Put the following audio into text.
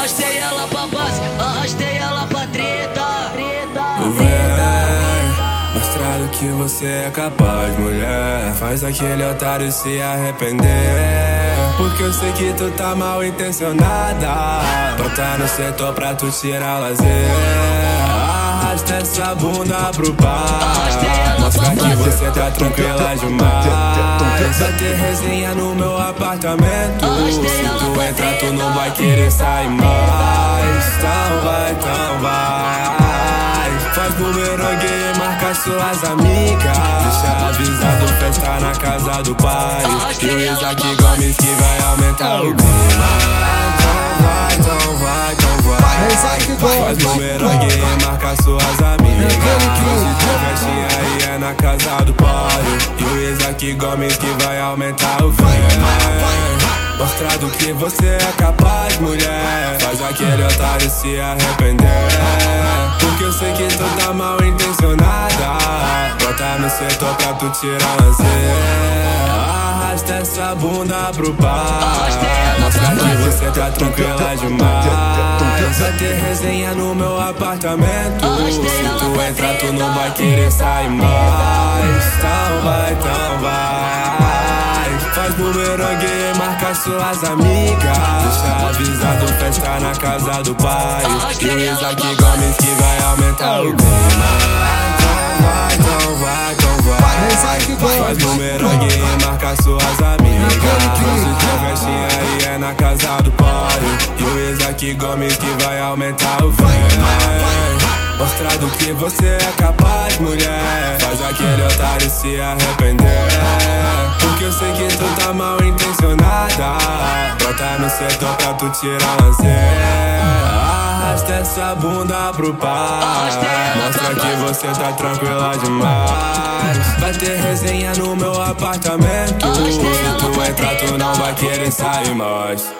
Arrastei ela pra base, arrastei ela pra treta. Vem, mostrar do que você é capaz, mulher. Faz aquele otário se arrepender. Porque eu sei que tu tá mal intencionada. Botar no setor pra tu tirar lazer. Arrasta essa bunda pro bar. Mostra que você tá tranquila demais. Vai ter resenha no meu apartamento. Tu não vai querer sair mais. Então vai, então vai. Faz bumerangue e marca suas amigas. Deixa avisado, festa na casa do pai. E o Isaac Gomes que vai aumentar o clima. Então vai, então vai, então vai. Faz bumerangue e marca suas amigas. Hoje tem festinha é na casa do pai. E o Isaac Gomes que vai aumentar o clima. Mostrar do que você é capaz, mulher. Faz aquele otário se arrepender. Porque eu sei que tu tá mal intencionada. Bota no setor pra tu tirar lazer. Arrasta essa bunda pro bar. Mostra que você tá tranquila demais. Vai ter resenha no meu apartamento. Se tu entrar, tu não vai querer sair mais. Faz bumerangue e marca suas amigas. Deixa avisado, festa na casa do pai. E o Isaac Gomes que vai aumentar o clima. Vai, então vai, então vai. Faz bumerangue e marca suas amigas. Hoje tem festinha aí é na casa do pai. E o Isaac Gomes que vai aumentar o clima. Mostrar do que você é capaz, mulher. Faz aquele otário se arrepender. Mal intencionada. Brota no setor pra tu tirar lazer. Arrasta essa bunda pro par. Mostra que você tá tranquila demais. Vai ter resenha no meu apartamento. Se tu entrar, tu não vai querer sair mais.